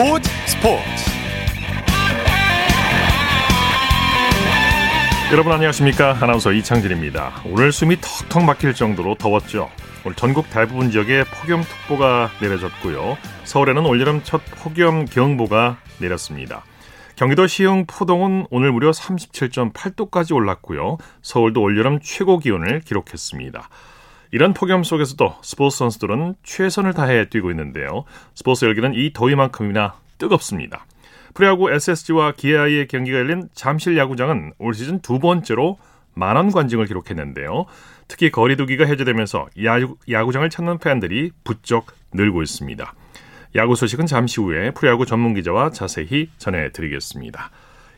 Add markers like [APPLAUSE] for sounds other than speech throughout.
스포츠 스포츠. 여러분 안녕하십니까? 아나운서 이창진입니다. 오늘 숨이 턱턱 막힐 정도로 더웠죠. 오늘 전국 대부분 지역에 폭염특보가 내려졌고요. 서울에는 올여름 첫 폭염 경보가 내렸습니다. 경기도 시흥 포동은 오늘 무려 37.8도까지 올랐고요. 서울도 올여름 최고 기온을 기록했습니다 이런 폭염 속에서도 스포츠 선수들은 최선을 다해 뛰고 있는데요. 스포츠 열기는 이 더위만큼이나 뜨겁습니다. 프로야구 SSG와 기아의 경기가 열린 잠실 야구장은 올 시즌 두 번째로 만원 관중을 기록했는데요. 특히 거리두기가 해제되면서 야구, 야구장을 찾는 팬들이 부쩍 늘고 있습니다. 야구 소식은 잠시 후에 프로야구 전문 기자와 자세히 전해드리겠습니다.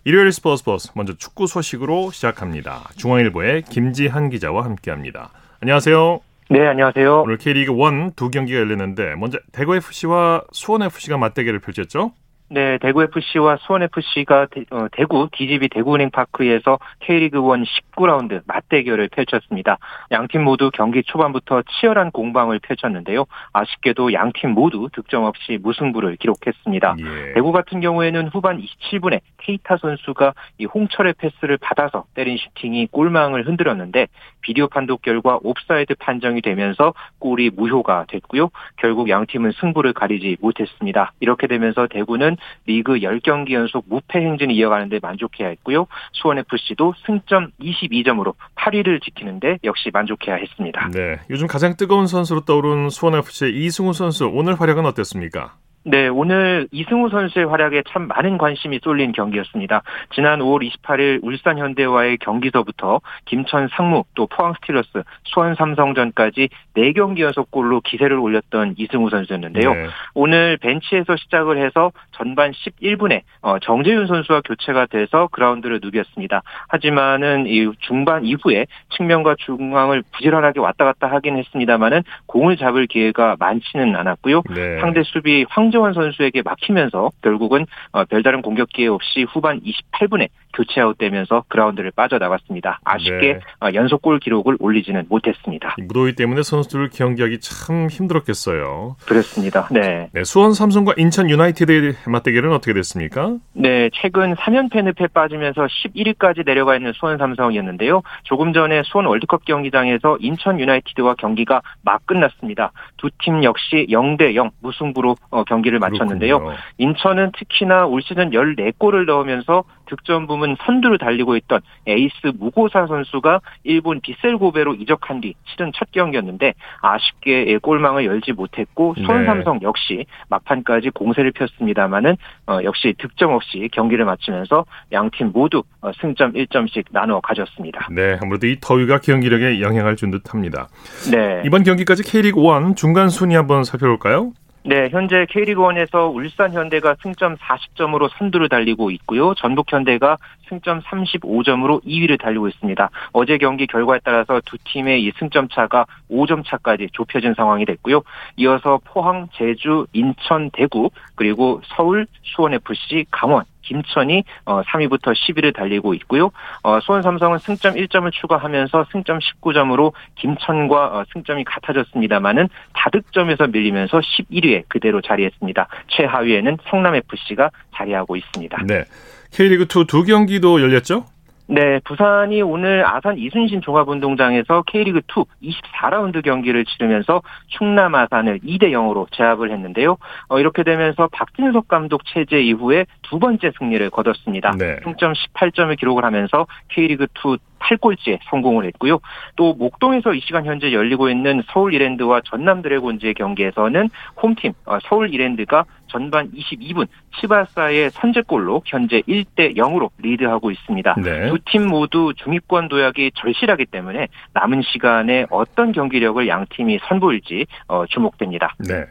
일요일 스포츠 버스 먼저 축구 소식으로 시작합니다. 중앙일보의 김지한 기자와 함께합니다. 안녕하세요. 네, 안녕하세요. 오늘 K리그 1 두 경기가 열렸는데 먼저 대구 FC와 수원 FC가 맞대결을 펼쳤죠? 네, 대구 FC와 수원 FC가 대, 어, 구 DGB 대구은행 파크에서 K리그 1 19라운드 맞대결을 펼쳤습니다. 양팀 모두 경기 초반부터 치열한 공방을 펼쳤는데요. 아쉽게도 양팀 모두 득점 없이 무승부를 기록했습니다. 예. 대구 같은 경우에는 후반 27분에 케이타 선수가 이 홍철의 패스를 받아서 때린 슈팅이 골망을 흔들었는데 비디오 판독 결과 옵사이드 판정이 되면서 골이 무효가 됐고요. 결국 양 팀은 승부를 가리지 못했습니다. 이렇게 되면서 대구는 리그 10경기 연속 무패 행진을 이어가는데 만족해야 했고요. 수원FC도 승점 22점으로 8위를 지키는데 역시 만족해야 했습니다. 네, 요즘 가장 뜨거운 선수로 떠오른 수원FC의 이승우 선수 오늘 활약은 어땠습니까? 네, 오늘 이승우 선수의 활약에 참 많은 관심이 쏠린 경기였습니다. 지난 5월 28일 울산 현대와의 경기서부터 김천 상무 또 포항 스틸러스 수원 삼성전까지 4경기 연속 골로 기세를 올렸던 이승우 선수였는데요. 네. 오늘 벤치에서 시작을 해서 전반 11분에 어, 정재윤 선수와 교체가 돼서 그라운드를 누볐습니다. 하지만은 이 중반 이후에 측면과 중앙을 부지런하게 왔다 갔다 하긴 했습니다만은 공을 잡을 기회가 많지는 않았고요. 네. 상대 수비 황 황정원 선수에게 막히면서 결국은 어, 별다른 공격 기회 없이 후반 28분에 교체 아웃되면서 그라운드를 빠져나갔습니다. 아쉽게 네. 어, 연속골 기록을 올리지는 못했습니다. 무더위 때문에 선수들을 경기하기 참 힘들었겠어요. 그렇습니다. 네. 네 수원 삼성과 인천 유나이티드의 맞대결은 어떻게 됐습니까? 네, 최근 3연패 늪에 빠지면서 11위까지 내려가 있는 수원 삼성이었는데요. 조금 전에 수원 월드컵 경기장에서 인천 유나이티드와 경기가 막 끝났습니다. 두 팀 역시 0대 0 무승부로 어, 경기를 마쳤는데요. 그렇군요. 인천은 특히나 올 시즌 14골을 넣으면서 득점 부문 선두를 달리고 있던 에이스 무고사 선수가 일본 비셀 고베로 이적한 뒤 치른 첫 경기였는데 아쉽게 골망을 열지 못했고 손 삼성 네. 역시 막판까지 공세를 폈습니다마는 어, 역시 득점 없이 경기를 마치면서 양 팀 모두 어, 승점 1점씩 나누어 가졌습니다. 네, 아무래도 이 더위가 경기력에 영향을 준 듯합니다. 네. 이번 경기까지 K리그 1 중간 순위 한번 살펴볼까요? 네, 현재 K리그1에서 울산 현대가 승점 40점으로 선두를 달리고 있고요. 전북 현대가 승점 35점으로 2위를 달리고 있습니다. 어제 경기 결과에 따라서 두 팀의 이 승점 차가 5점 차까지 좁혀진 상황이 됐고요. 이어서 포항, 제주, 인천, 대구, 그리고 서울, 수원FC, 강원 김천이 3위부터 어, 10위를 달리고 있고요. 어, 수원 삼성은 승점 1점을 추가하면서 승점 19점으로 김천과 어, 승점이 같아졌습니다만은 다득점에서 밀리면서 11위에 그대로 자리했습니다. 최하위에는 성남FC가 자리하고 있습니다. 네. K리그2 두 경기도 열렸죠? 네, 부산이 오늘 아산 이순신 종합운동장에서 K리그2 24라운드 경기를 치르면서 충남 아산을 2대 0으로 제압을 했는데요. 어, 이렇게 되면서 박진석 감독 체제 이후에 두 번째 승리를 거뒀습니다. 네. 승점 18점을 기록을 하면서 K리그2 8골째 성공을 했고요. 또 목동에서 이 시간 현재 열리고 있는 서울 이랜드와 전남 드래곤즈의 경기에서는 홈팀 어, 서울 이랜드가 전반 22분 치바사의 선제골로 현재 1대 0으로 리드하고 있습니다. 네. 두팀 모두 중위권 도약이 절실하기 때문에 남은 시간에 어떤 경기력을 양 팀이 선보일지 어, 주목됩니다. 네.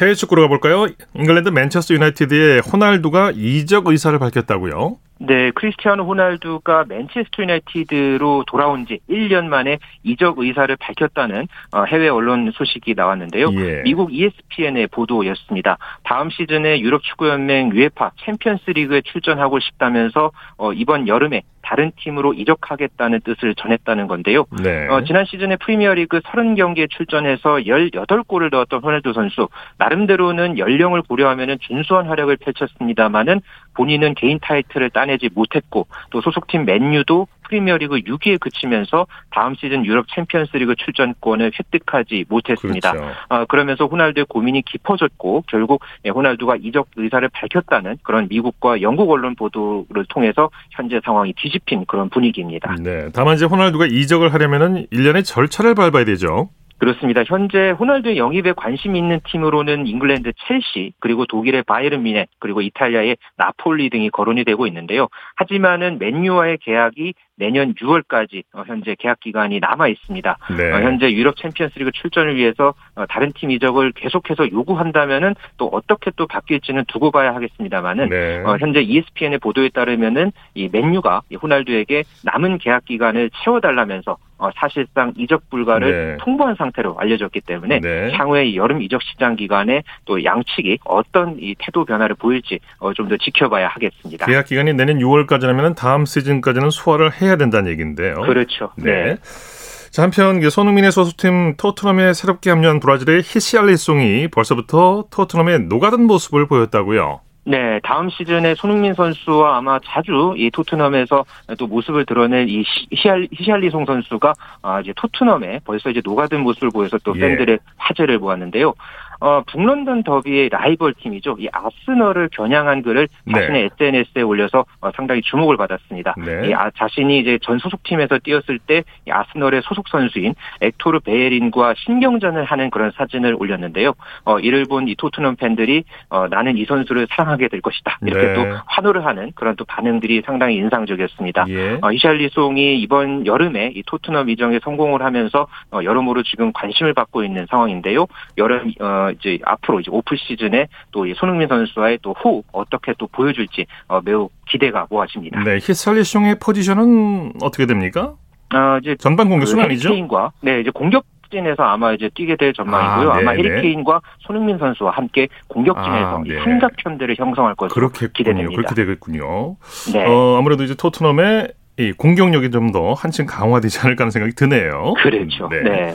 해외 축구로 가볼까요? 잉글랜드 맨체스터 유나이티드의 호날두가 이적 의사를 밝혔다고요? 네, 크리스티아노 호날두가 맨체스터 유나이티드로 돌아온 지 1년 만에 이적 의사를 밝혔다는 어, 해외 언론 소식이 나왔는데요. 예. 미국 ESPN의 보도였습니다. 다음 시즌에 유럽 축구 연맹 UEFA 챔피언스 리그에 출전하고 싶다면서 어, 이번 여름에 다른 팀으로 이적하겠다는 뜻을 전했다는 건데요. 네. 어, 지난 시즌에 프리미어리그 30경기에 출전해서 18골을 넣었던 호날두 선수 나름대로는 연령을 고려하면 준수한 활약을 펼쳤습니다마는 본인은 개인 타이틀을 따내지 못했고 또 소속팀 맨유도 프리미어리그 6위에 그치면서 다음 시즌 유럽 챔피언스리그 출전권을 획득하지 못했습니다. 그렇죠. 어, 그러면서 호날두의 고민이 깊어졌고 결국 예, 호날두가 이적 의사를 밝혔다는 그런 미국과 영국 언론 보도를 통해서 현재 상황이 뒤집힌 그런 분위기입니다. 네. 다만 이제 호날두가 이적을 하려면은 일련의 절차를 밟아야 되죠. 그렇습니다. 현재 호날두의 영입에 관심 있는 팀으로는 잉글랜드 첼시, 그리고 독일의 바이에른 미네, 그리고 이탈리아의 나폴리 등이 거론이 되고 있는데요. 하지만은 맨유와의 계약이 내년 6월까지 어, 현재 계약 기간이 남아 있습니다. 네. 어, 현재 유럽 챔피언스리그 출전을 위해서 어, 다른 팀 이적을 계속해서 요구한다면은 또 어떻게 또 바뀔지는 두고 봐야 하겠습니다만은 네. 현재 ESPN의 보도에 따르면은 이 맨유가 호날두에게 남은 계약 기간을 채워달라면서 사실상 이적 불가를 네. 통보한 상태로 알려졌기 때문에 네. 향후에 여름 이적 시장 기간에 또 양측이 어떤 이 태도 변화를 보일지 좀 더 지켜봐야 하겠습니다. 계약 기간이 내년 6월까지라면 다음 시즌까지는 소화를 해 해야 된다는 얘기인데요. 그렇죠. 네. 네. 자, 한편 손흥민의 소속팀 토트넘에 새롭게 합류한 브라질의 히시알리송이 벌써부터 토트넘에 녹아든 모습을 보였다고요. 네, 다음 시즌에 손흥민 선수와 아마 자주 이 토트넘에서 또 모습을 드러낼 이 히샬, 히샬리송 선수가 아, 이제 토트넘에 벌써 이제 녹아든 모습을 보여서 또 예. 팬들의 예. 화제를 모았는데요. 어, 북런던 더비의 라이벌 팀이죠. 이 아스널을 겨냥한 글을 네. 자신의 네. SNS에 올려서 어, 상당히 주목을 받았습니다. 네. 이 아, 자신이 이제 전 소속팀에서 뛰었을 때 이 아스널의 소속 선수인 엑토르 베예린과 신경전을 하는 그런 사진을 올렸는데요. 어, 이를 본 이 토트넘 팬들이 어, 나는 이 선수를 사랑하게 될 것이다. 이렇게 네. 또 환호를 하는 그런 또 반응들이 상당히 인상적이었습니다. 예. 어, 이샬리송이 이번 여름에 이 토트넘 이정에 성공을 하면서 어, 여러모로 지금 관심을 받고 있는 상황인데요. 여름 어, 이제 앞으로 이제 오프 시즌에 또 손흥민 선수와의 또 호흡 어떻게 또 보여줄지 어, 매우 기대가 모아집니다. 네, 히살리숑의 포지션은 어떻게 됩니까? 어, 이제 전반 공격수 그 아니죠? 케인과 네, 이제 공격 진에서 아마 이제 뛰게 될 전망이고요. 아, 네, 마 해리케인과 손흥민 선수와 함께 공격진에서 아, 네. 삼각편들을 형성할 것으로 그렇겠군요. 기대됩니다. 그렇게 되겠군요. 네. 어, 아무래도 이제 토트넘의 이 공격력이 좀 더 한층 강화되지 않을까 하는 생각이 드네요. 그렇죠. 네. 네.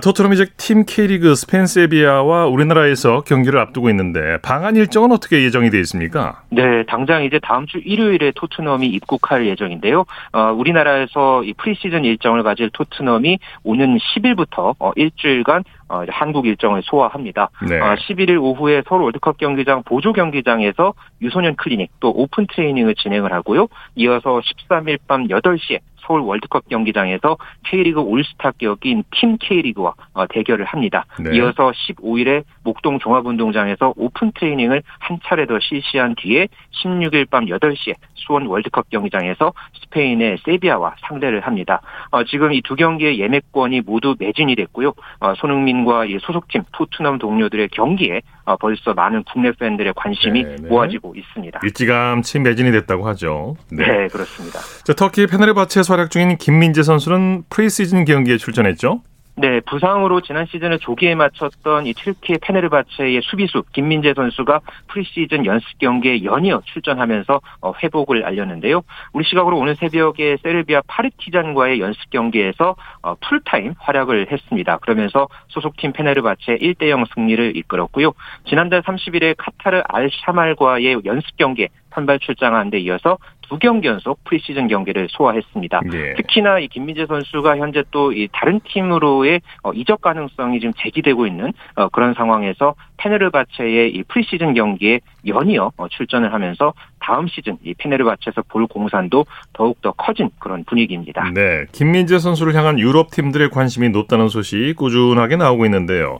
토트넘이 이제 팀 K리그 스펜세비아와 우리나라에서 경기를 앞두고 있는데 방한 일정은 어떻게 예정이 되어 있습니까? 네, 당장 이제 다음 주 일요일에 토트넘이 입국할 예정인데요. 어, 우리나라에서 이 프리시즌 일정을 가질 토트넘이 오는 10일부터 어, 일주일간 어, 한국 일정을 소화합니다. 네. 어, 11일 오후에 서울 월드컵 경기장 보조 경기장에서 유소년 클리닉 또 오픈 트레이닝을 진행을 하고요. 이어서 13일 밤 8시에 서울 월드컵 경기장에서 K리그 올스타 격인 팀 K리그와 어, 대결을 합니다. 네. 이어서 15일에 목동 종합운동장에서 오픈 트레이닝을 한 차례 더 실시한 뒤에 16일 밤 8시에 수원 월드컵 경기장에서 스페인의 세비야와 상대를 합니다. 어, 지금 이 두 경기의 예매권이 모두 매진이 됐고요. 어, 손흥민과 소속팀 토트넘 동료들의 경기에 벌써 많은 국내 팬들의 관심이 네네. 네. 모아지고 있습니다. 일찌감치 매진이 됐다고 하죠. 네, 네 그렇습니다. 자, 터키 페네르바체에서 활약 중인 김민재 선수는 프리시즌 경기에 출전했죠. 네, 부상으로 지난 시즌을 조기에 마쳤던 이 튀르키예의 페네르바체의 수비수 김민재 선수가 프리시즌 연습 경기에 연이어 출전하면서 어, 회복을 알렸는데요. 우리 시각으로 오늘 새벽에 세르비아 파르티잔과의 연습 경기에서 어, 풀타임 활약을 했습니다. 그러면서 소속팀 페네르바체 1대0 승리를 이끌었고요. 지난달 30일에 카타르 알 샤말과의 연습 경기에 선발 출장한 데 이어서 두 경기 연속 프리시즌 경기를 소화했습니다. 네. 특히나 이 김민재 선수가 현재 또 이 다른 팀으로의 어, 이적 가능성이 지금 제기되고 있는 어, 그런 상황에서 페네르바체의 이 프리시즌 경기에 연이어 어, 출전을 하면서 다음 시즌 이 페네르바체에서 볼 공산도 더욱 더 커진 그런 분위기입니다. 네, 김민재 선수를 향한 유럽 팀들의 관심이 높다는 소식 꾸준하게 나오고 있는데요.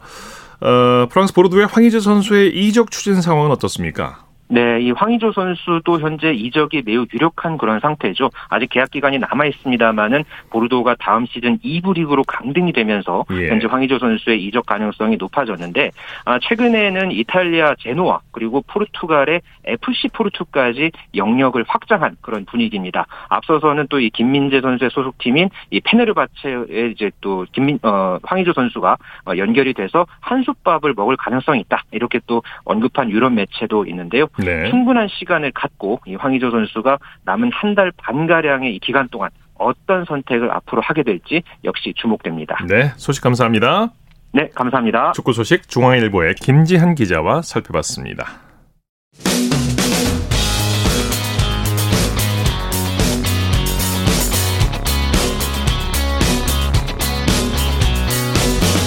어, 프랑스 보르도의 황희재 선수의 이적 추진 상황은 어떻습니까? 네, 이 황의조 선수도 현재 이적이 매우 유력한 그런 상태죠. 아직 계약 기간이 남아 있습니다만은 보르도가 다음 시즌 2부 리그로 강등이 되면서 예. 현재 황의조 선수의 이적 가능성이 높아졌는데 아, 최근에는 이탈리아 제노아 그리고 포르투갈의 FC 포르투까지 영역을 확장한 그런 분위기입니다. 앞서서는 또 이 김민재 선수의 소속팀인 이 페네르바체에 이제 또 김민 어, 황의조 선수가 어, 연결이 돼서 한솥밥을 먹을 가능성이 있다 이렇게 또 언급한 유럽 매체도 있는데요. 네. 충분한 시간을 갖고 이 황의조 선수가 남은 한 달 반 가량의 이 기간 동안 어떤 선택을 앞으로 하게 될지 역시 주목됩니다. 네, 소식 감사합니다. 네, 감사합니다. 축구 소식 중앙일보의 김지한 기자와 살펴봤습니다.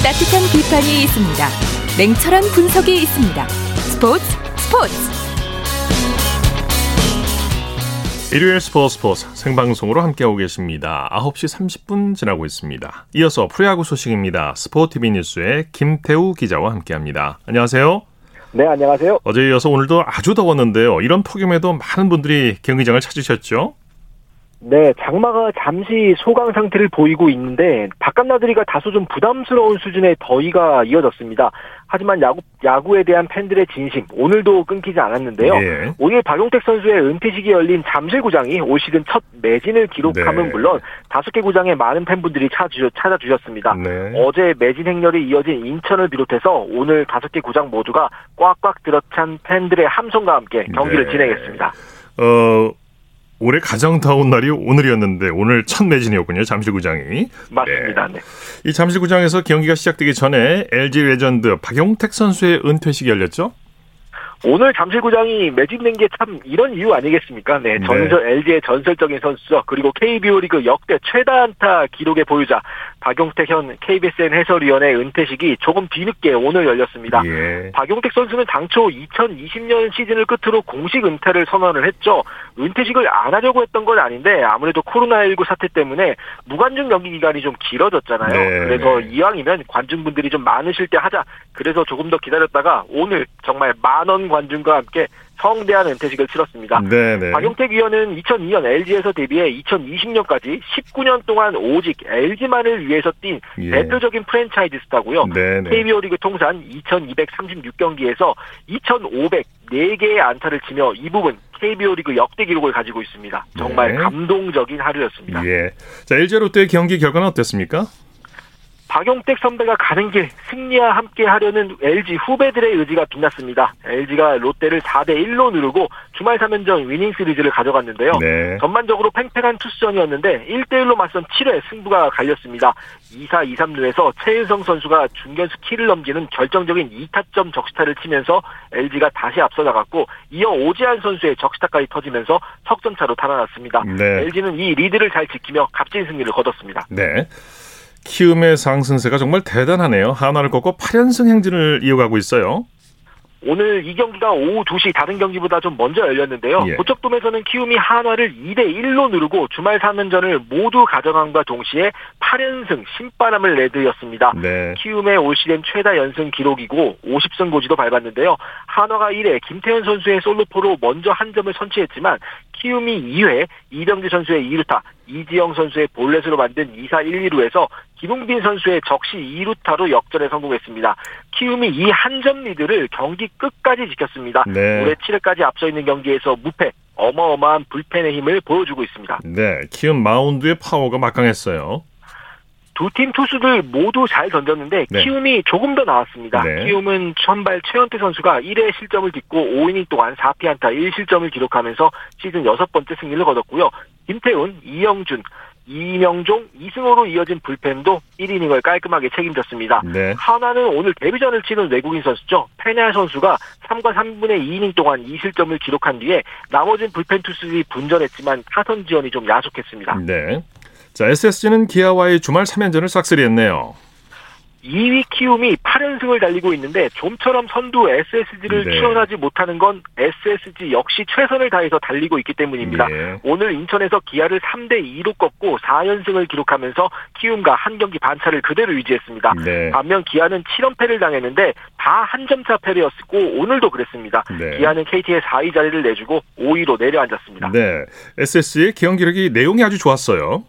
따뜻한 비판이 있습니다. 냉철한 분석이 있습니다. 스포츠 스포츠 일요일 스포츠 스포츠 생방송으로 함께하고 계십니다. 9시 30분 지나고 있습니다. 이어서 프로야구 소식입니다. 스포티비 뉴스의 김태우 기자와 함께합니다. 안녕하세요. 네, 안녕하세요. 어제 이어서 오늘도 아주 더웠는데요. 이런 폭염에도 많은 분들이 경기장을 찾으셨죠? 네, 장마가 잠시 소강 상태를 보이고 있는데 바깥 나들이가 다소 좀 부담스러운 수준의 더위가 이어졌습니다. 하지만 야구 야구에 대한 팬들의 진심 오늘도 끊기지 않았는데요. 네. 오늘 박용택 선수의 은퇴식이 열린 잠실구장이 올 시즌 첫 매진을 기록함은 네. 물론 다섯 개 구장에 많은 팬분들이 찾아주셨습니다. 네. 어제 매진 행렬이 이어진 인천을 비롯해서 오늘 다섯 개 구장 모두가 꽉꽉 들어찬 팬들의 함성과 함께 경기를 네. 진행했습니다. 어. 올해 가장 더운 날이 오늘이었는데 오늘 첫 매진이었군요. 잠실구장이. 맞습니다. 네. 네. 이 잠실구장에서 경기가 시작되기 전에 LG 레전드 박용택 선수의 은퇴식이 열렸죠? 오늘 잠실구장이 매진된 게 참 이런 이유 아니겠습니까? 네, 네. 전설 네. LG의 전설적인 선수죠. 그리고 KBO 리그 역대 최다 안타 기록의 보유자 박용택 현 KBSN 해설위원의 은퇴식이 조금 뒤늦게 오늘 열렸습니다. 예. 박용택 선수는 당초 2020년 시즌을 끝으로 공식 은퇴를 선언을 했죠. 은퇴식을 안 하려고 했던 건 아닌데 아무래도 코로나19 사태 때문에 무관중 경기 기간이 좀 길어졌잖아요. 네. 그래서 이왕이면 관중분들이 좀 많으실 때 하자. 그래서 조금 더 기다렸다가 오늘 정말 만원 관중과 함께 성대한 은퇴식을 치렀습니다. 네네. 네. 박용택 위원은 2002년 LG에서 데뷔해 2020년까지 19년 동안 오직 LG만을 위해서 뛴 예. 대표적인 프랜차이즈 스타고요. 네네. KBO 리그 통산 2236경기에서 2504개의 안타를 치며 이 부분 KBO 리그 역대 기록을 가지고 있습니다. 정말 네. 감동적인 하루였습니다. 예. 자, LG 롯데의 경기 결과는 어땠습니까? 박용택 선배가 가는 길 승리와 함께 하려는 LG 후배들의 의지가 빛났습니다. LG가 롯데를 4대 1로 누르고 주말 3연전 위닝 시리즈를 가져갔는데요. 네. 전반적으로 팽팽한 투수전이었는데 1대 1로 맞선 7회 승부가 갈렸습니다. 2사 2, 3루에서 최은성 선수가 중견수 키를 넘기는 결정적인 2타점 적시타를 치면서 LG가 다시 앞서 나갔고 이어 오지환 선수의 적시타까지 터지면서 석점차로 달아났습니다. 네. LG는 이 리드를 잘 지키며 값진 승리를 거뒀습니다. 네. 키움의 상승세가 정말 대단하네요. 한화를 꺾고 8연승 행진을 이어가고 있어요. 오늘 이 경기가 오후 2시 다른 경기보다 좀 먼저 열렸는데요. 예. 고척돔에서는 키움이 한화를 2대 1로 누르고 주말 3연전을 모두 가져간과 동시에 8연승 신바람을 내드렸습니다. 네. 키움의 올 시즌 최다 연승 기록이고 50승 고지도 밟았는데요. 한화가 1회 김태연 선수의 솔로포로 먼저 한 점을 선취했지만 키움이 2회 이병재 선수의 2루타, 이지영 선수의 볼넷으로 만든 2사 1, 2루에서 김웅빈 선수의 적시 2루타로 역전에 성공했습니다. 키움이 이 한 점 리드를 경기 끝까지 지켰습니다. 네. 올해 7회까지 앞서 있는 경기에서 무패, 어마어마한 불펜의 힘을 보여주고 있습니다. 네, 키움 마운드의 파워가 막강했어요. 두 팀 투수들 모두 잘 던졌는데 네. 키움이 조금 더 나았습니다. 네. 키움은 선발 최원태 선수가 1회 실점을 딛고 5이닝 동안 4피안타 1실점을 기록하면서 시즌 여섯 번째 승리를 거뒀고요. 김태훈, 이영준, 이명종, 이승호로 이어진 불펜도 1이닝을 깔끔하게 책임졌습니다. 네. 한화는 오늘 데뷔전을 치른 외국인 선수죠. 페냐 선수가 3과 3분의 2이닝 동안 2실점을 기록한 뒤에 나머진 불펜 투수들이 분전했지만 타선 지원이 좀 야속했습니다. 네. 자, SSG는 기아와의 주말 3연전을 싹쓸이했네요. 2위 키움이 8연승을 달리고 있는데 좀처럼 선두 SSG를 네. 추월하지 못하는 건 SSG 역시 최선을 다해서 달리고 있기 때문입니다. 네. 오늘 인천에서 기아를 3대 2로 꺾고 4연승을 기록하면서 키움과 한 경기 반차를 그대로 유지했습니다. 네. 반면 기아는 7연패를 당했는데 다 한 점차 패배였고 오늘도 그랬습니다. 네. 기아는 KT에 4위 자리를 내주고 5위로 내려앉았습니다. 네. SSG의 경기 기록이 내용이 아주 좋았어요.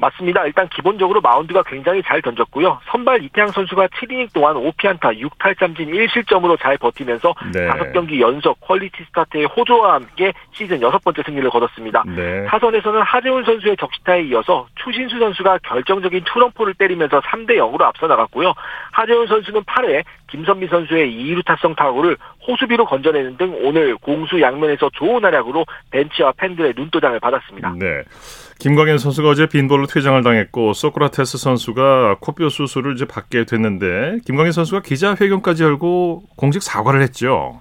맞습니다. 일단 기본적으로 마운드가 굉장히 잘 던졌고요. 선발 이태양 선수가 7이닝 동안 5피안타 6탈삼진 1실점으로 잘 버티면서 네. 5경기 연속 퀄리티 스타트의 호조와 함께 시즌 여섯 번째 승리를 거뒀습니다. 네. 타선에서는 하재훈 선수의 적시타에 이어서 추신수 선수가 결정적인 투런포를 때리면서 3대 0으로 앞서 나갔고요. 하재훈 선수는 8회 김선미 선수의 2루 타성 타구를 호수비로 건져내는 등 오늘 공수 양면에서 좋은 활약으로 벤치와 팬들의 눈도장을 받았습니다. 네. 김광현 선수가 어제 빈볼로 퇴장을 당했고 소크라테스 선수가 코뼈 수술을 이제 받게 됐는데 김광현 선수가 기자회견까지 열고 공식 사과를 했죠.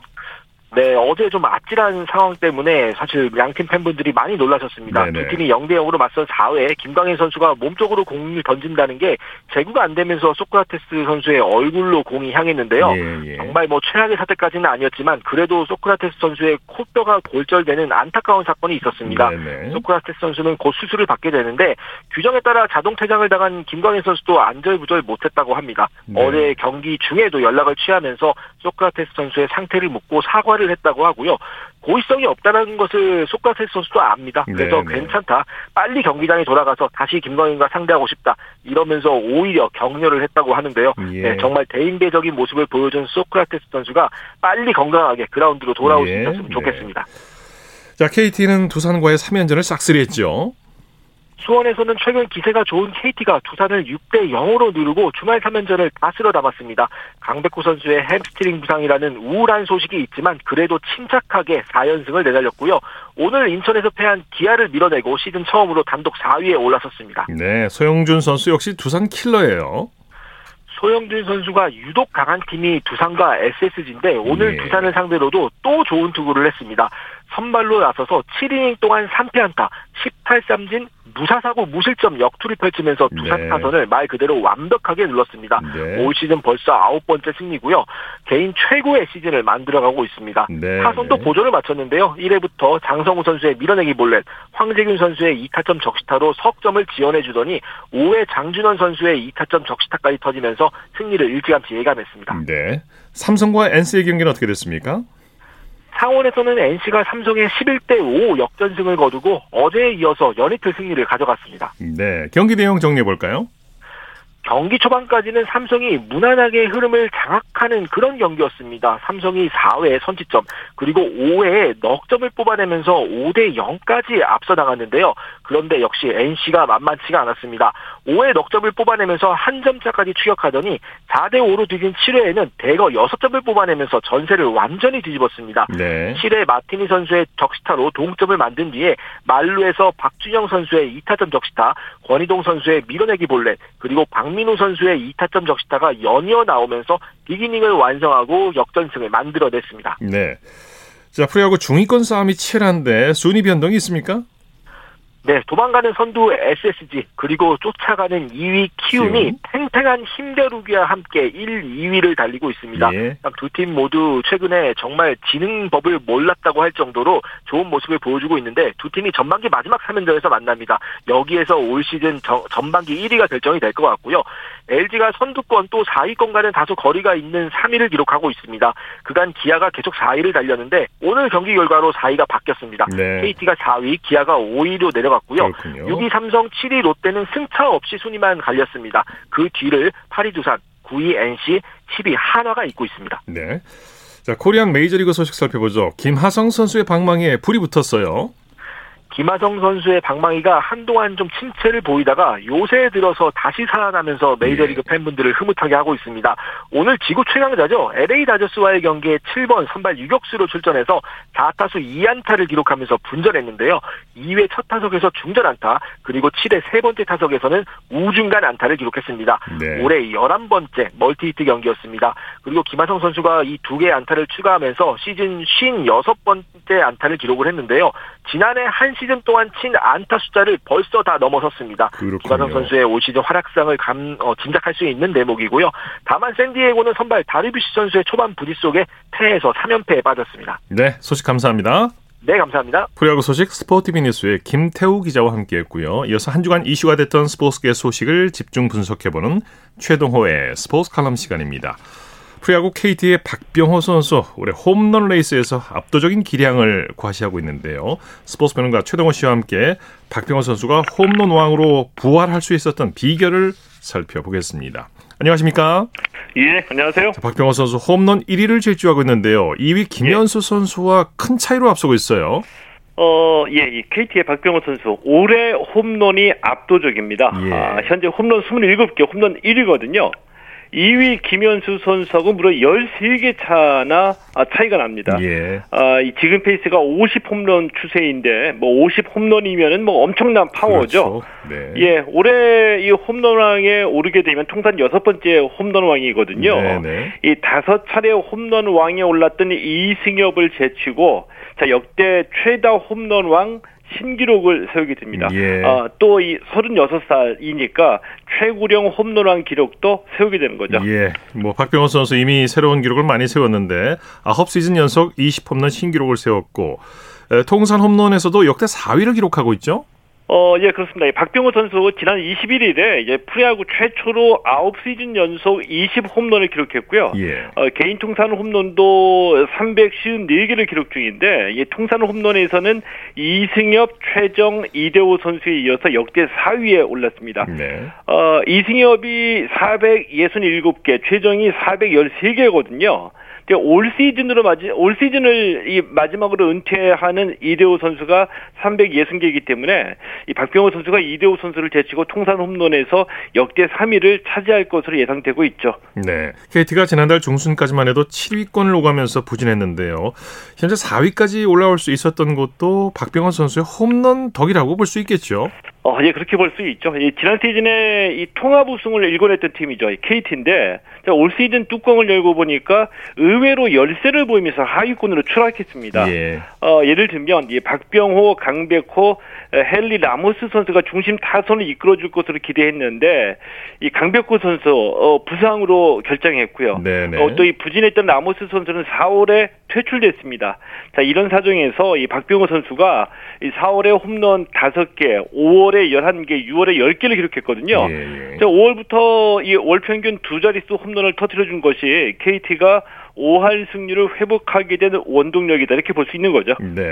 네, 어제 좀 아찔한 상황 때문에 사실 양팀 팬분들이 많이 놀라셨습니다. 네네. 두 팀이 0대 0으로 맞선 4회 김광현 선수가 몸쪽으로 공을 던진다는 게 제구가 안 되면서 소크라테스 선수의 얼굴로 공이 향했는데요. 예, 예. 정말 뭐 최악의 사태까지는 아니었지만 그래도 소크라테스 선수의 코뼈가 골절되는 안타까운 사건이 있었습니다. 네네. 소크라테스 선수는 곧 수술을 받게 되는데 규정에 따라 자동 퇴장을 당한 김광현 선수도 안절부절 못했다고 합니다. 네. 어제 경기 중에도 연락을 취하면서 소크라테스 선수의 상태를 묻고 사과 사과를 했다고 하고요. 고의성이 없다는 것을 소크라테스 선수도 압니다. 그래서 네네. 괜찮다. 빨리 경기장에 돌아가서 다시 김광현과 상대하고 싶다. 이러면서 오히려 격려를 했다고 하는데요. 예. 네, 정말 대인배적인 모습을 보여준 소크라테스 선수가 빨리 건강하게 그라운드로 돌아올 예. 수 있었으면 좋겠습니다. 네. 자, KT는 두산과의 3연전을 싹쓸이했죠. 수원에서는 최근 기세가 좋은 KT가 두산을 6대 0으로 누르고 주말 3연전을 다 쓸어 담았습니다. 강백호 선수의 햄스트링 부상이라는 우울한 소식이 있지만 그래도 침착하게 4연승을 내달렸고요. 오늘 인천에서 패한 기아를 밀어내고 시즌 처음으로 단독 4위에 올라섰습니다. 네, 소형준 선수 역시 두산 킬러예요. 소형준 선수가 유독 강한 팀이 두산과 SSG인데 오늘 예. 두산을 상대로도 또 좋은 투구를 했습니다. 선발로 나서서 7이닝 동안 3피안타, 10탈삼진, 무사사구 무실점 역투를 펼치면서 두산 네. 타선을 말 그대로 완벽하게 눌렀습니다. 네. 올 시즌 벌써 아홉 번째 승리고요. 개인 최고의 시즌을 만들어가고 있습니다. 네. 타선도 보조를 마쳤는데요. 1회부터 장성우 선수의 밀어내기 볼넷, 황재균 선수의 2타점 적시타로 석점을 지원해주더니 5회 장준원 선수의 2타점 적시타까지 터지면서 승리를 일찌감치 예감했습니다. 네. 삼성과 NC의 경기는 어떻게 됐습니까? 상원에서는 NC가 삼성의 11대 5 역전승을 거두고 어제에 이어서 연이틀 승리를 가져갔습니다. 네, 경기 내용 정리해 볼까요? 경기 초반까지는 삼성이 무난하게 흐름을 장악하는 그런 경기였습니다. 삼성이 4회 선취점 그리고 5회에 넉 점을 뽑아내면서 5대 0까지 앞서 나갔는데요. 그런데 역시 NC가 만만치가 않았습니다. 5회 넉 점을 뽑아내면서 한 점차까지 추격하더니 4대 5로 뒤진 7회에는 대거 6점을 뽑아내면서 전세를 완전히 뒤집었습니다. 네. 7회 마티니 선수의 적시타로 동점을 만든 뒤에 말루에서 박준영 선수의 2타점 적시타, 권희동 선수의 밀어내기 볼넷, 그리고 박 박민우 선수의 2타점 적시타가 연이어 나오면서 비기닝을 완성하고 역전승을 만들어냈습니다. 네. 자, 프로야구 중위권 싸움이 치열한데 순위 변동이 있습니까? 네, 도망가는 선두 SSG 그리고 쫓아가는 2위 키움이 키움? 팽팽한 힘겨루기와 함께 1, 2위를 달리고 있습니다. 예. 두팀 모두 최근에 정말 지능 법을 몰랐다고 할 정도로 좋은 모습을 보여주고 있는데 두 팀이 전반기 마지막 3연전에서 만납니다. 여기에서 올 시즌 정, 전반기 1위가 결정이 될 것 같고요. LG가 선두권 또 4위권과는 다소 거리가 있는 3위를 기록하고 있습니다. 그간 기아가 계속 4위를 달렸는데 오늘 경기 결과로 4위가 바뀌었습니다. 네. KT가 4위, 기아가 5위로 내려갔고요. 그렇군요. 6위 삼성, 7위 롯데는 승차 없이 순위만 갈렸습니다. 그 뒤를 8위 두산, 9위 NC, 10위 한화가 잇고 있습니다. 네. 자, 코리안 메이저리그 소식 살펴보죠. 김하성 선수의 방망이에 불이 붙었어요. 김하성 선수의 방망이가 한동안 좀 침체를 보이다가 요새 들어서 다시 살아나면서 메이저리그 네. 팬분들을 흐뭇하게 하고 있습니다. 오늘 지구 최강자죠. LA 다저스와의 경기에 7번 선발 유격수로 출전해서 4타수 2안타를 기록하면서 분전했는데요. 2회 첫 타석에서 중전 안타, 그리고 7회 세 번째 타석에서는 우중간 안타를 기록했습니다. 네. 올해 11번째 멀티히트 경기였습니다. 그리고 김하성 선수가 이 두 개의 안타를 추가하면서 시즌 56번째 안타를 기록을 했는데요. 지난해 한 시즌 동안 친 안타 숫자를 벌써 다 넘어섰습니다. 김하성 선수의 올 시즌 활약상을 감, 어, 짐작할 수 있는 대목이고요. 다만 샌디에고는 선발 다르빗슈 선수의 초반 부진 속에 패해서 3연패에 빠졌습니다. 네, 소식 감사합니다. 네, 감사합니다. 프로야구 소식 스포티비 뉴스의 김태우 기자와 함께했고요. 이어서 한 주간 이슈가 됐던 스포츠계 소식을 집중 분석해보는 최동호의 스포츠 칼럼 시간입니다. 프로야구 KT의 박병호 선수 올해 홈런 레이스에서 압도적인 기량을 과시하고 있는데요. 스포츠 평론가 최동호 씨와 함께 박병호 선수가 홈런 왕으로 부활할 수 있었던 비결을 살펴보겠습니다. 안녕하십니까? 예, 안녕하세요. 자, 박병호 선수 홈런 1위를 질주하고 있는데요. 2위 김현수 예. 선수와 큰 차이로 앞서고 있어요. 어, 예, 이 KT의 박병호 선수 올해 홈런이 압도적입니다. 예. 아, 현재 홈런 27개, 홈런 1위거든요. 2위 김현수 선수하고 무려 13개 차나 아, 차이가 납니다. 예. 아, 이 지금 페이스가 50 홈런 추세인데 뭐 50 홈런이면은 뭐 엄청난 파워죠. 그렇죠. 네. 예, 올해 이 홈런왕에 오르게 되면 통산 여섯 번째 홈런왕이거든요. 네 네. 이 다섯 차례 홈런왕에 올랐던 이승엽을 제치고 자 역대 최다 홈런왕 신기록을 세우게 됩니다. 예. 아, 또이 36살이니까 최고령 홈런왕 기록도 세우게 되는 거죠. 예. 뭐 박병호 선수 이미 새로운 기록을 많이 세웠는데 아홉 시즌 연속 20홈런 신기록을 세웠고 에, 통산 홈런에서도 역대 4위를 기록하고 있죠. 어, 예, 그렇습니다. 이 박병호 선수 지난 21일에 이제 프리야구 최초로 9시즌 연속 20 홈런을 기록했고요. 예. 어, 개인 통산 홈런도 354개를 기록 중인데 이 통산 홈런에서는 이승엽, 최정, 이대호 선수에 이어서 역대 4위에 올랐습니다. 네. 어, 이승엽이 467개, 최정이 413개거든요. 올 시즌으로 맞이 올 시즌을 이 마지막으로 은퇴하는 이대호 선수가 360개이기 때문에 이 박병호 선수가 이대호 선수를 제치고 통산 홈런에서 역대 3위를 차지할 것으로 예상되고 있죠. 네. KT가 지난달 중순까지만 해도 7위권을 오가면서 부진했는데요. 현재 4위까지 올라올 수 있었던 것도 박병호 선수의 홈런 덕이라고 볼 수 있겠죠. 어, 예, 그렇게 볼 수 있죠. 이 지난 시즌에 이 통합 우승을 일궈냈던 팀이죠. 이 KT인데, 올 시즌 뚜껑을 열고 보니까 의외로 열세를 보이면서 하위권으로 추락했습니다. 예. 어, 예를 들면, 이 박병호, 강백호, 헨리 라모스 선수가 중심 타선을 이끌어줄 것으로 기대했는데, 이 강백호 선수, 어, 부상으로 결장했고요. 네네. 어, 또 이 부진했던 라모스 선수는 4월에 퇴출됐습니다. 자, 이런 사정에서 이 박병호 선수가 이 4월에 홈런 5개, 5월에 11개, 6월에 10개를 기록했거든요. 예, 예. 자, 5월부터 이 월 평균 두 자릿수 홈런을 터뜨려준 것이 KT가 5할 승률을 회복하게 된 원동력이다 이렇게 볼 수 있는 거죠. 네.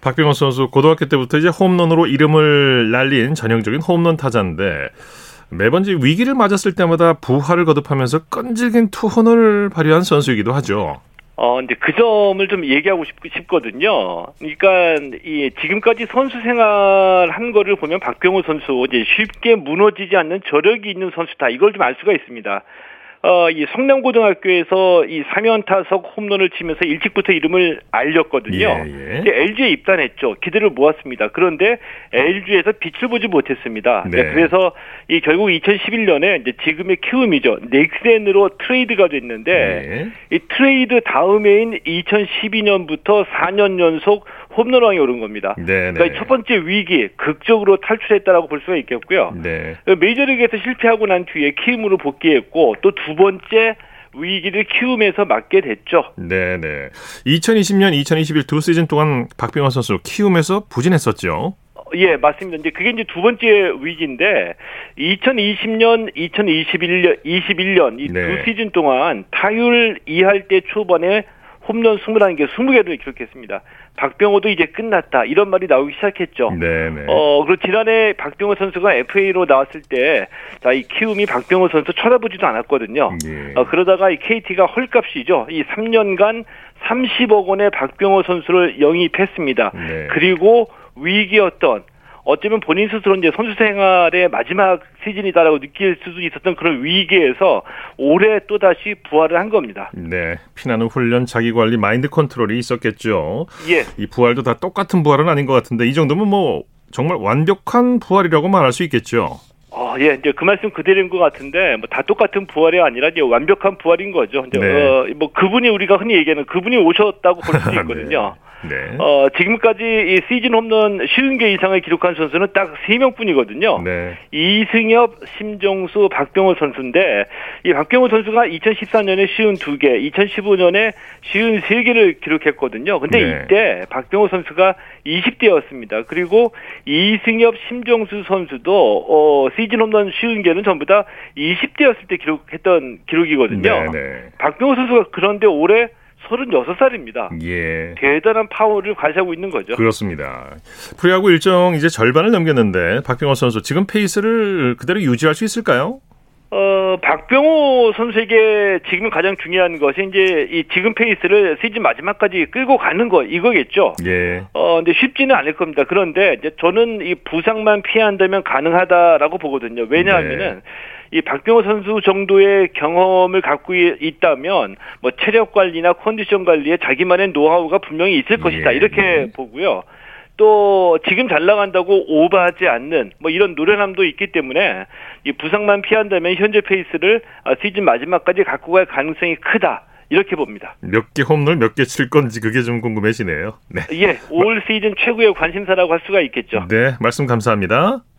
박병호 선수 고등학교 때부터 이제 홈런으로 이름을 날린 전형적인 홈런 타자인데 매번 위기를 맞았을 때마다 부활을 거듭하면서 끈질긴 투혼을 발휘한 선수이기도 하죠. 어, 이제 그 점을 좀 얘기하고 싶, 싶거든요. 그러니까, 이, 지금까지 선수 생활 한 거를 보면 박병호 선수, 이제 쉽게 무너지지 않는 저력이 있는 선수다. 이걸 좀 알 수가 있습니다. 어, 이 성남고등학교에서 이 3연타석 홈런을 치면서 일찍부터 이름을 알렸거든요. 예, 예. LG에 입단했죠. 기대를 모았습니다. 그런데 LG에서 빛을 보지 못했습니다. 네. 네, 그래서 이 결국 2011년에 이제 지금의 키움이죠. 넥센으로 트레이드가 됐는데 예. 이 트레이드 다음해인 2012년부터 4년 연속 홈런왕에 오른 겁니다. 네, 네. 그러니까 첫 번째 위기 극적으로 탈출했다라고 볼 수가 있겠고요. 네. 메이저리그에서 실패하고 난 뒤에 키움으로 복귀했고 또 두 번째 위기를 키움에서 맞게 됐죠. 네, 네. 2020년, 2021 두 시즌 동안 박병호 선수 키움에서 부진했었죠. 어, 예, 맞습니다. 이제 그게 이제 두 번째 위기인데 2020년, 2021년, 21년 이두 네. 시즌 동안 타율 2할 때 초반에 홈런 21개, 20개를 기록했습니다. 박병호도 이제 끝났다. 이런 말이 나오기 시작했죠. 네, 네. 어, 그리고 지난해 박병호 선수가 FA로 나왔을 때, 자, 이 키움이 박병호 선수 쳐다보지도 않았거든요. 예. 어, 그러다가 이 KT가 헐값이죠. 이 3년간 30억 원의 박병호 선수를 영입했습니다. 네. 그리고 위기였던 어쩌면 본인 스스로 이제 선수 생활의 마지막 시즌이다라고 느낄 수도 있었던 그런 위기에서 올해 또 다시 부활을 한 겁니다. 네. 피나는 훈련, 자기 관리, 마인드 컨트롤이 있었겠죠. 예. 이 부활도 다 똑같은 부활은 아닌 것 같은데 이 정도면 뭐 정말 완벽한 부활이라고 말할 수 있겠죠. 어, 예, 이제 그 말씀 그대로인 것 같은데, 뭐 다 똑같은 부활이 아니라 이제 완벽한 부활인 거죠. 이제, 네. 어, 뭐 그분이 우리가 흔히 얘기하는 그분이 오셨다고 볼 수도 [LAUGHS] 있거든요. 네. 네. 어, 지금까지 이 시즌 홈런 50개 이상을 기록한 선수는 딱 3명뿐이거든요. 네. 이승엽, 심정수, 박병호 선수인데 이 박병호 선수가 2014년에 쉬운 2개, 2015년에 쉬운 3개를 기록했거든요. 근데 네. 이때 박병호 선수가 20대였습니다. 그리고 이승엽, 심정수 선수도 어, 시즌 홈런 쉰 개는 전부 다 20대였을 때 기록했던 기록이거든요. 네, 네. 박병호 선수가 그런데 올해 36살입니다. 예. 대단한 파워를 과시하고 있는 거죠. 그렇습니다. 프로야구 일정 이제 절반을 넘겼는데 박병호 선수 지금 페이스를 그대로 유지할 수 있을까요? 어, 박병호 선수에게 지금 가장 중요한 것이 이제 이 지금 페이스를 시즌 마지막까지 끌고 가는 거 이거겠죠. 예. 어, 근데 쉽지는 않을 겁니다. 그런데 이제 저는 이 부상만 피한다면 가능하다라고 보거든요. 왜냐하면은 네. 이 박병호 선수 정도의 경험을 갖고 이- 있다면 뭐 체력 관리나 컨디션 관리에 자기만의 노하우가 분명히 있을 것이다. 예. 이렇게 보고요. 또 지금 잘 나간다고 오버하지 않는 뭐 이런 노련함도 있기 때문에 이 부상만 피한다면 현재 페이스를 아, 시즌 마지막까지 갖고 갈 가능성이 크다. 이렇게 봅니다. 몇 개 홈런 몇 개 칠 건지 그게 좀 궁금해지네요. 네. 예, 올 시즌 최고의 관심사라고 할 수가 있겠죠. 네, 말씀 감사합니다.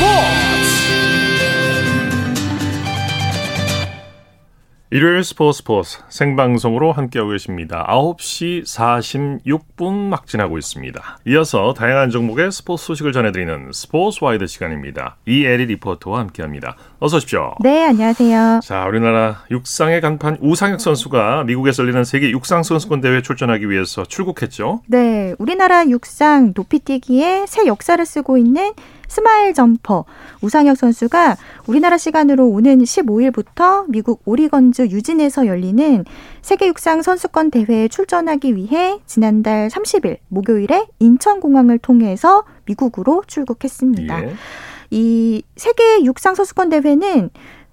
스포츠 일요일 스포츠 스포츠 생방송으로 함께하고 계십니다. 9시 46분 막 지나고 있습니다. 이어서 다양한 종목의 스포츠 소식을 전해드리는 스포츠 와이드 시간입니다. 이에리 리포터와 함께합니다. 어서 오십시오. 네, 안녕하세요. 자, 우리나라 육상의 간판 우상혁 선수가 미국에서 열리는 세계 육상 선수권 대회에 출전하기 위해서 출국했죠. 네, 우리나라 육상 높이뛰기의 새 역사를 쓰고 있는 스마일 점퍼 우상혁 선수가 우리나라 시간으로 오는 15일부터 미국 오리건주 유진에서 열리는 세계 육상 선수권 대회에 출전하기 위해 지난달 30일 목요일에 인천공항을 통해서 미국으로 출국했습니다. 예. 이 세계 육상 선수권 대회는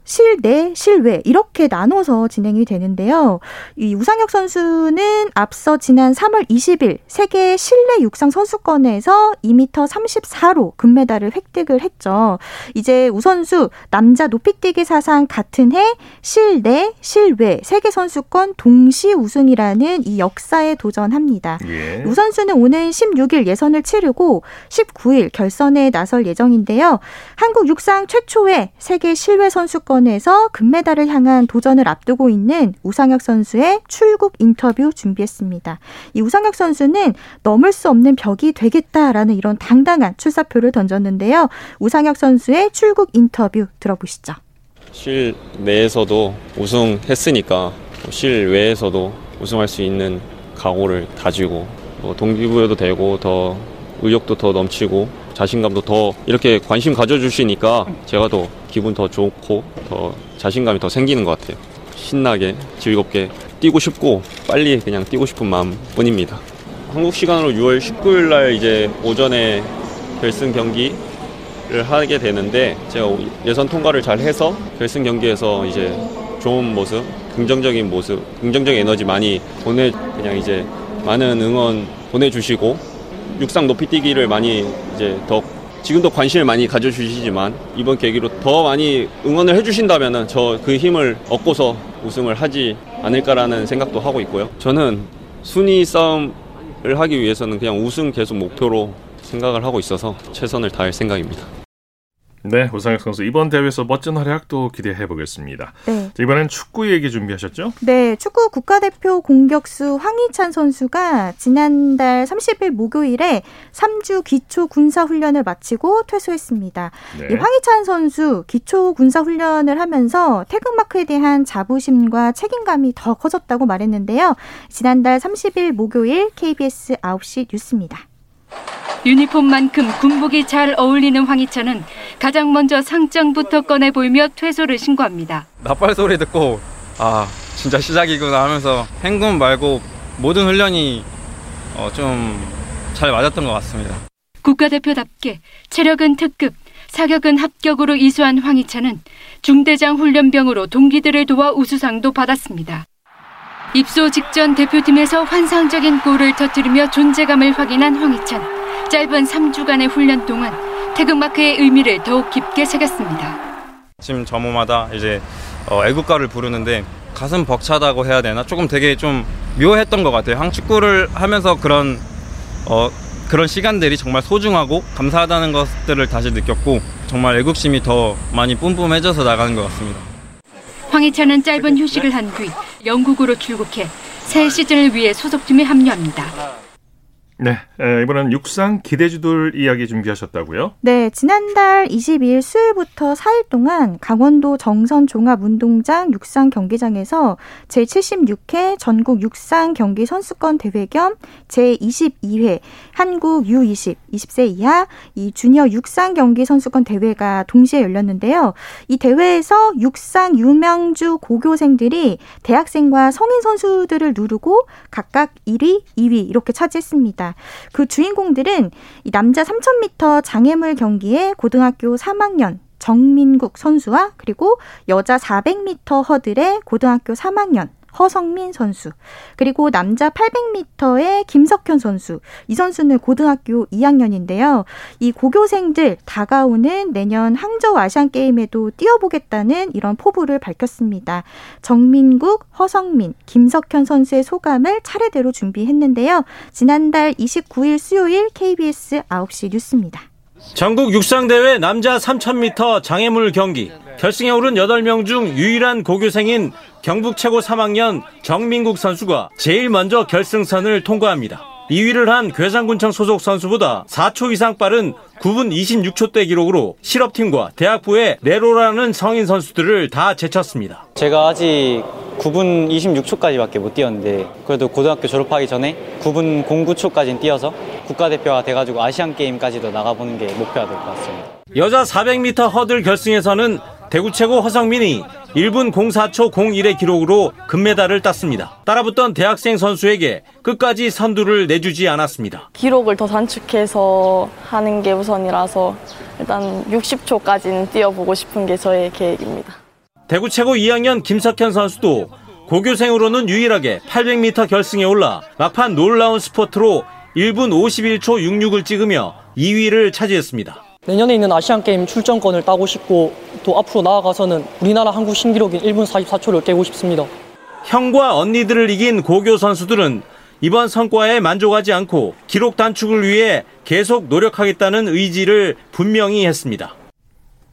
실내, 실외 이렇게 나눠서 진행이 되는데요. 이 우상혁 선수는 앞서 지난 3월 20일 세계 실내 육상 선수권에서 2m 34로 금메달을 획득을 했죠. 이제 우 선수 남자 높이뛰기 사상 같은 해 실내, 실외 세계 선수권 동시 우승이라는 이 역사에 도전합니다. 예. 우 선수는 오는 16일 예선을 치르고 19일 결선에 나설 예정인데요. 한국 육상 최초의 세계 실외 선수권 에서 금메달을 향한 도전을 앞두고 있는 우상혁 선수의 출국 인터뷰 준비했습니다. 이 우상혁 선수는 넘을 수 없는 벽이 되겠다라는 이런 당당한 출사표를 던졌는데요. 우상혁 선수의 출국 인터뷰 들어보시죠. 실내에서도 우승했으니까 실외에서도 우승할 수 있는 각오를 다지고 뭐 동기부여도 되고 더 의욕도 더 넘치고 자신감도 더 이렇게 관심 가져주시니까 제가 더 기분 더 좋고 더 자신감이 더 생기는 것 같아요. 신나게 즐겁게 뛰고 싶고 빨리 그냥 뛰고 싶은 마음뿐입니다. 한국 시간으로 6월 19일 날 이제 오전에 결승 경기 를 하게 되는데 제가 예선 통과를 잘 해서 결승 경기에서 이제 좋은 모습, 긍정적인 모습, 긍정적인 에너지 많이 보내 그냥 이제 많은 응원 보내주시고 육상 높이뛰기를 많이 이제 더 지금도 관심을 많이 가져주시지만 이번 계기로 더 많이 응원을 해주신다면은 저그 힘을 얻고서 우승을 하지 않을까라는 생각도 하고 있고요. 저는 순위 싸움을 하기 위해서는 그냥 우승 계속 목표로 생각을 하고 있어서 최선을 다할 생각입니다. 네, 우상혁 선수 이번 대회에서 멋진 활약도 기대해 보겠습니다. 네. 자, 이번엔 축구 얘기 준비하셨죠? 네, 축구 국가대표 공격수 황희찬 선수가 지난달 30일 목요일에 3주 기초 군사 훈련을 마치고 퇴소했습니다. 네. 이 황희찬 선수 기초 군사 훈련을 하면서 태극마크에 대한 자부심과 책임감이 더 커졌다고 말했는데요. 지난달 30일 목요일 KBS 9시 뉴스입니다. 유니폼만큼 군복이 잘 어울리는 황희찬은 가장 먼저 상장부터 꺼내 보이며 퇴소를 신고합니다. 나팔 소리 듣고 아 진짜 시작이구나 하면서 행군 말고 모든 훈련이 어, 좀 잘 맞았던 것 같습니다. 국가대표답게 체력은 특급, 사격은 합격으로 이수한 황희찬은 중대장 훈련병으로 동기들을 도와 우수상도 받았습니다. 입소 직전 대표팀에서 환상적인 골을 터뜨리며 존재감을 확인한 황희찬. 짧은 3주간의 훈련 동안 태극마크의 의미를 더욱 깊게 새겼습니다. 아침 점호마다 이제 어, 애국가를 부르는데 가슴 벅차다고 해야 되나 조금 되게 좀 묘했던 것 같아요. 한축구를 하면서 그런 어, 그런 시간들이 정말 소중하고 감사하다는 것들을 다시 느꼈고 정말 애국심이 더 많이 뿜뿜해져서 나가는 것 같습니다. 황희찬은 짧은 휴식을 한 뒤 영국으로 출국해 새 시즌을 위해 소속팀에 합류합니다. 네, 에, 이번엔 육상 기대주들 이야기 준비하셨다고요? 네, 지난달 22일 수요일부터 4일 동안 강원도 정선 종합운동장 육상 경기장에서 제76회 전국 육상 경기 선수권 대회 겸 제22회 한국 U20 20세 이하 이 주니어 육상 경기 선수권 대회가 동시에 열렸는데요. 이 대회에서 육상 유명주 고교생들이 대학생과 성인 선수들을 누르고 각각 1위, 2위 이렇게 차지했습니다. 그 주인공들은 이 남자 3000m 장애물 경기에 고등학교 3학년 정민국 선수와 그리고 여자 400m 허들의 고등학교 3학년 허성민 선수 그리고 남자 800m의 김석현 선수 이 선수는 고등학교 2학년인데요. 이 고교생들 다가오는 내년 항저우 아시안 게임에도 뛰어보겠다는 이런 포부를 밝혔습니다. 정민국, 허성민, 김석현 선수의 소감을 차례대로 준비했는데요. 지난달 29일 수요일 KBS 9시 뉴스입니다. 전국 육상대회 남자 3000m 장애물 경기 결승에 오른 8명 중 유일한 고교생인 경북 최고 3학년 정민국 선수가 제일 먼저 결승선을 통과합니다. 2위를 한 괴산군청 소속 선수보다 4초 이상 빠른 9분 26초대 기록으로 실업팀과 대학부의 네로라는 성인 선수들을 다 제쳤습니다. 제가 아직 9분 26초까지밖에 못 뛰었는데 그래도 고등학교 졸업하기 전에 9분 09초까지는 뛰어서 국가대표가 돼가지고 아시안 게임까지도 나가보는 게 목표가 될 것 같습니다. 여자 400m 허들 결승에서는 대구 최고 허성민이 1분 04초 01의 기록으로 금메달을 땄습니다. 따라붙던 대학생 선수에게 끝까지 선두를 내주지 않았습니다. 기록을 더 단축해서 하는 게 우선이라서 일단 60초까지는 뛰어보고 싶은 게 저의 계획입니다. 대구 최고 2학년 김석현 선수도 고교생으로는 유일하게 800m 결승에 올라 막판 놀라운 스포트로 1분 51초 66을 찍으며 2위를 차지했습니다. 내년에 있는 아시안 게임 출전권을 따고 싶고 또 앞으로 나아가서는 우리나라 한국 신기록인 1분 44초를 깨고 싶습니다. 형과 언니들을 이긴 고교 선수들은 이번 성과에 만족하지 않고 기록 단축을 위해 계속 노력하겠다는 의지를 분명히 했습니다.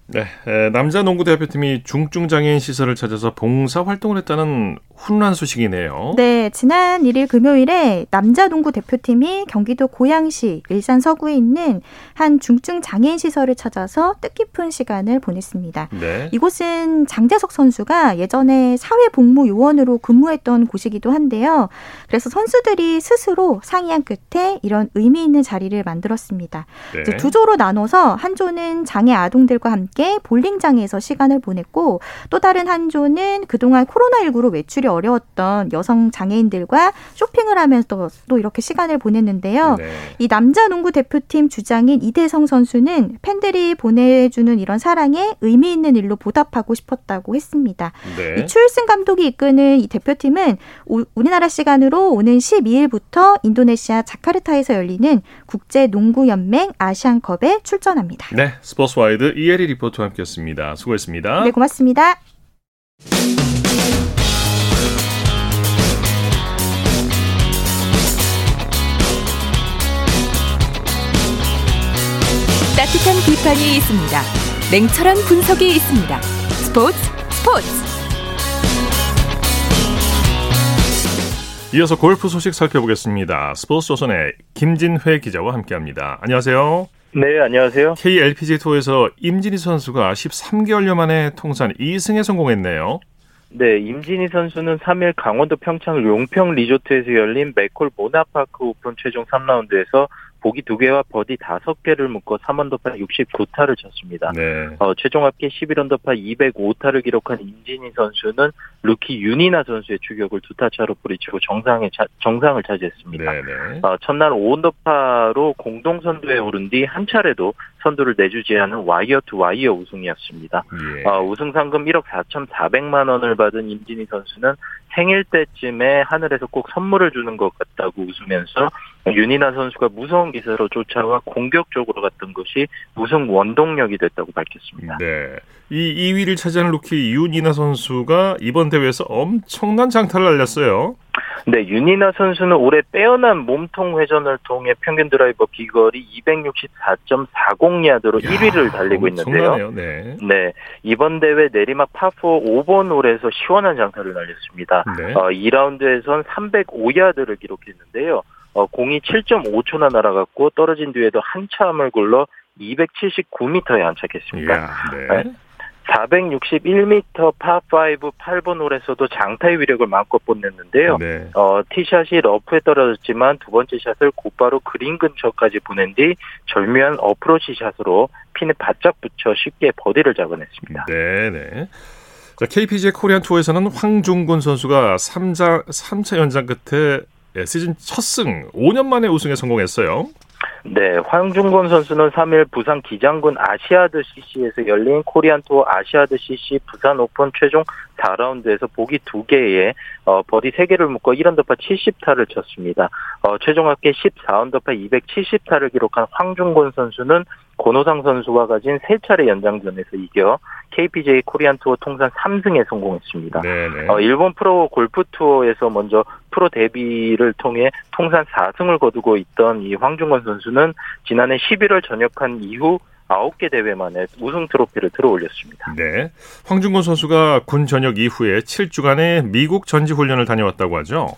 네, 에, 남자 농구 대표팀이 중증 장애인 시설을 찾아서 봉사 활동을 했다는 훈훈한 소식이네요. 네, 지난 1일 금요일에 남자 농구 대표팀이 경기도 고양시 일산 서구에 있는 한 중증 장애인 시설을 찾아서 뜻깊은 시간을 보냈습니다. 네. 이곳은 장재석 선수가 예전에 사회 복무 요원으로 근무했던 곳이기도 한데요. 그래서 선수들이 스스로 상의한 끝에 이런 의미 있는 자리를 만들었습니다. 네. 두 조로 나눠서 한 조는 장애 아동들과 함께 볼링장에서 시간을 보냈고 또 다른 한 조는 그동안 코로나19로 외출이 어려웠던 여성 장애인들과 쇼핑을 하면서 또 이렇게 시간을 보냈는데요. 네. 이 남자 농구 대표팀 주장인 이대성 선수는 팬들이 보내주는 이런 사랑에 의미 있는 일로 보답하고 싶었다고 했습니다. 네. 이 추일승 감독이 이끄는 이 대표팀은 오- 우리나라 시간으로 오는 12일부터 인도네시아 자카르타에서 열리는 국제 농구 연맹 아시안컵에 출전합니다. 네, 스포츠와이드 이혜리 리포 터와 함께했습니다. 수고했습니다. 네, 고맙습니다. 따뜻한 비판이 있습니다. 냉철한 분석이 있습니다. 스포츠 스포츠 이어서 골프 소식 살펴보겠습니다. 스포츠 조선의 김진회 기자와 함께합니다. 안녕하세요. 네, 안녕하세요. KLPGA 투어에서 임진희 선수가 13개월여 만에 통산 2승에 성공했네요. 네, 임진희 선수는 3일 강원도 평창 용평 리조트에서 열린 맥콜 모나파크 오픈 최종 3라운드에서 보기 2개와 버디 5개를 묶어 3언더파 69타를 쳤습니다. 네. 어, 최종 합계 11언더파 205타를 기록한 임진희 선수는 루키 윤이나 선수의 추격을 두 타 차로 뿌리치고 정상에 차- 정상을 차지했습니다. 네 네. 어, 첫날 5언더파로 공동 선두에 오른 뒤 한 차례도 선두를 내주지 않은 와이어 투 와이어 우승이었습니다. 예. 어, 우승 상금 1억 4,400만 원을 받은 임진희 선수는 생일 때쯤에 하늘에서 꼭 선물을 주는 것 같다고 웃으면서 윤이나 선수가 무서운 기세로 쫓아와 공격적으로 갔던 것이 우승 원동력이 됐다고 밝혔습니다. 네. 이 2위를 차지하는 루키 윤이나 선수가 이번 대회에서 엄청난 장타를 날렸어요. 네, 윤이나 선수는 올해 빼어난 몸통 회전을 통해 평균 드라이버 비거리 264.40야드로 1위를 달리고 있는데요. 네. 네, 이번 대회 내리막 파4 5번 홀에서 시원한 장타를 날렸습니다. 네. 어, 2라운드에선 305야드를 기록했는데요. 어, 공이 7.5초나 날아갔고 떨어진 뒤에도 한참을 굴러 279m에 안착했습니다. 이야, 네. 461m 파5 8번 홀에서도 장타의 위력을 마음껏 뽐냈는데요. 네. 어, 티샷이 러프에 떨어졌지만 두 번째 샷을 곧바로 그린 근처까지 보낸 뒤 절묘한 어프로치 샷으로 핀에 바짝 붙여 쉽게 버디를 잡아냈습니다. 네, 네. 자, KPGA 코리안 투어에서는 황중곤 선수가 3자, 3차 연장 끝에 예, 시즌 첫 승, 5년 만에 우승에 성공했어요. 네, 황중곤 선수는 3일 부산 기장군 아시아드 CC에서 열린 코리안 투어 아시아드 CC 부산 오픈 최종 4라운드에서 보기 2개에 어, 버디 3개를 묶어 1언더파 70타를 쳤습니다. 어, 최종 합계 14언더파 270타를 기록한 황중곤 선수는 권호상 선수가 가진 3차례 연장전에서 이겨 KPJ 코리안 투어 통산 3승에 성공했습니다. 네네. 어, 일본 프로 골프 투어에서 먼저 프로 데뷔를 통해 통산 4승을 거두고 있던 이 황중건 선수는 지난해 11월 전역한 이후 9개 대회 만에 우승 트로피를 들어 올렸습니다. 네. 황중곤 선수가 군 전역 이후에 7주간의 미국 전지 훈련을 다녀왔다고 하죠.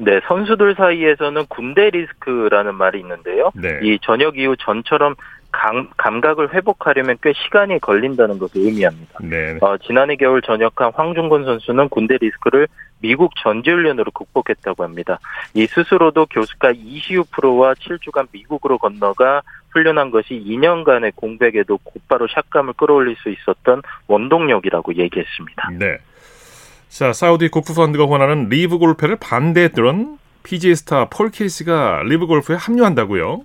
네, 선수들 사이에서는 군대 리스크라는 말이 있는데요. 네. 이 전역 이후 전처럼 감, 감각을 회복하려면 꽤 시간이 걸린다는 것을 의미합니다. 네. 어, 지난해 겨울 전역한 황중곤 선수는 군대 리스크를 미국 전지훈련으로 극복했다고 합니다. 이 스스로도 교수가 이시우 프로와 7주간 미국으로 건너가 훈련한 것이 2년간의 공백에도 곧바로 샷감을 끌어올릴 수 있었던 원동력이라고 얘기했습니다. 네. 자, 사우디 국부펀드가 권하는 리브 골프를 반대했던 PGA 스타 폴 케이시가 리브 골프에 합류한다고요?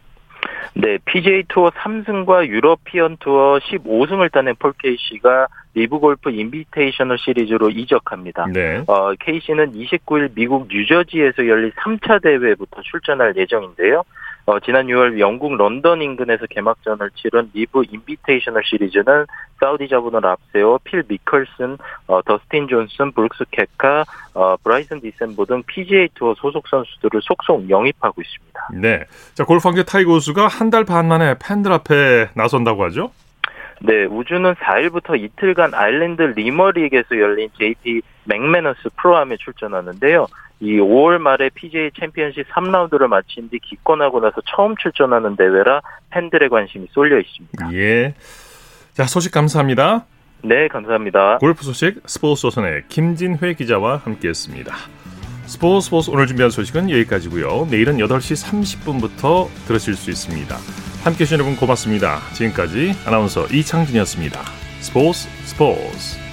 네, PGA 투어 3승과 유러피언 투어 15승을 따낸 폴 케이시가 리브 골프 인비테이셔널 시리즈로 이적합니다. 네. 어, 케이시는 29일 미국 뉴저지에서 열릴 3차 대회부터 출전할 예정인데요. 어, 지난 6월 영국 런던 인근에서 개막전을 치른 리브 인비테이셔널 시리즈는 사우디 자본을 앞세워 필 미컬슨, 어, 더스틴 존슨, 브룩스 켑카, 어, 브라이슨 디섐보 등 PGA 투어 소속 선수들을 속속 영입하고 있습니다. 네. 자, 골프 황제 타이거 우즈가 한 달 반 만에 팬들 앞에 나선다고 하죠? 네, 우즈는 4일부터 이틀간 아일랜드 리머릭에서 열린 JP 맥매너스 프로암에 출전하는데요. 이 5월 말에 PGA 챔피언십 3라운드를 마친 뒤 기권하고 나서 처음 출전하는 대회라 팬들의 관심이 쏠려 있습니다. 예. 자, 소식 감사합니다. 네, 감사합니다. 골프 소식 스포츠 조선의 김진회 기자와 함께했습니다. 스포츠 스포츠 오늘 준비한 소식은 여기까지고요. 내일은 8시 30분부터 들으실 수 있습니다. 함께해 주신 여러분 고맙습니다. 지금까지 아나운서 이창진이었습니다. 스포츠 스포츠